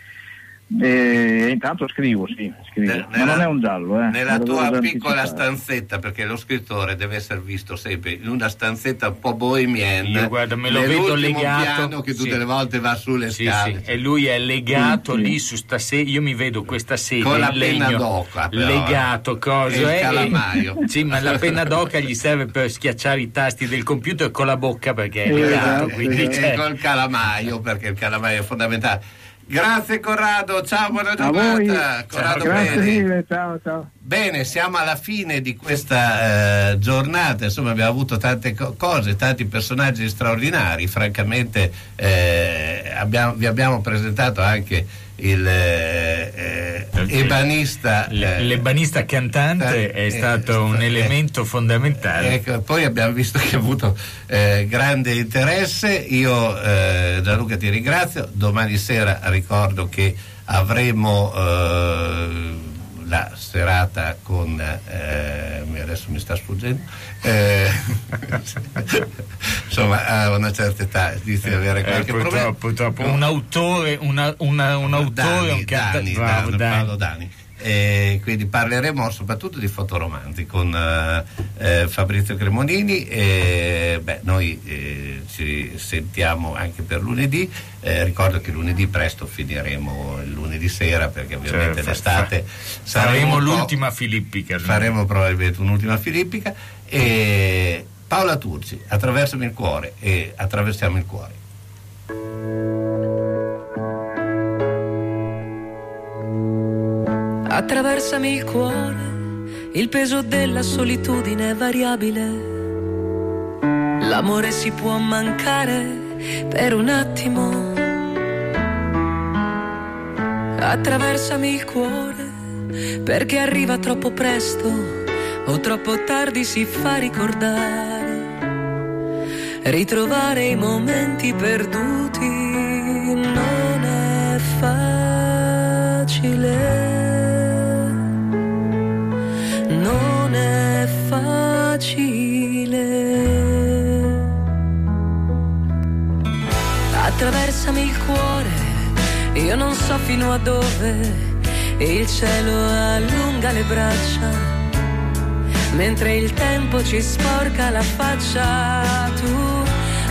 E intanto scrivo, sì, scrivo. Ne- ma nella- non è un giallo, eh. Nella tua piccola anticipare. stanzetta, perché lo scrittore deve essere visto sempre in una stanzetta un po' bohemienne. Io, guarda, me lo vedo legato, piano che tutte sì. le volte va sulle Sì, scale. sì, e lui è legato Sì, sì. lì su sta sedia. Io mi vedo questa sedia Con la in penna legno, d'oca, però, legato, eh. cosa E il eh, calamaio. sì, ma la penna d'oca gli serve per schiacciare i tasti del computer con la bocca perché è Esatto, legato. Quindi e c'è- col calamaio, perché il calamaio è fondamentale. Grazie Corrado, ciao, buona giornata. Corrado grazie Bene. mille, ciao ciao. Bene, siamo alla fine di questa eh, giornata, insomma abbiamo avuto tante co- cose, tanti personaggi straordinari, francamente eh, abbiamo- vi abbiamo presentato anche il eh, eh, ebanista. L- eh, L'ebanista cantante eh, è stato un eh, elemento fondamentale. Ecco, poi abbiamo visto che ha avuto grande interesse. Io Gianluca ti ringrazio. Domani sera ricordo che avremo la serata con eh, adesso mi sta sfuggendo. eh, insomma, a una certa età inizia ad avere Eh, qualche problema. purtroppo, purtroppo. un autore, una- una- un autore, Dani, un cantante. Dani, Dani. Paolo Dani. E quindi parleremo soprattutto di fotoromanzi con eh, eh, Fabrizio Cremonini e beh, noi eh, ci sentiamo anche per lunedì. Eh, ricordo che lunedì presto finiremo il lunedì sera perché ovviamente Cioè, fa- l'estate fa- faremo l'ultima filippica. faremo probabilmente un'ultima filippica. E Paola Turci attraversami il cuore e attraversiamo il cuore Attraversami il cuore, il peso della solitudine è variabile. L'amore si può mancare per un attimo. Attraversami il cuore, perché arriva troppo presto o troppo tardi si fa ricordare. Ritrovare i momenti perduti io non so fino a dove il cielo allunga le braccia, mentre il tempo ci sporca la faccia. Tu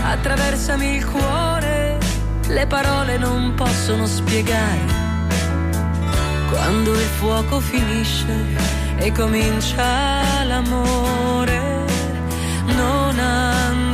attraversami il cuore, le parole non possono spiegare quando il fuoco finisce e comincia l'amore, non andare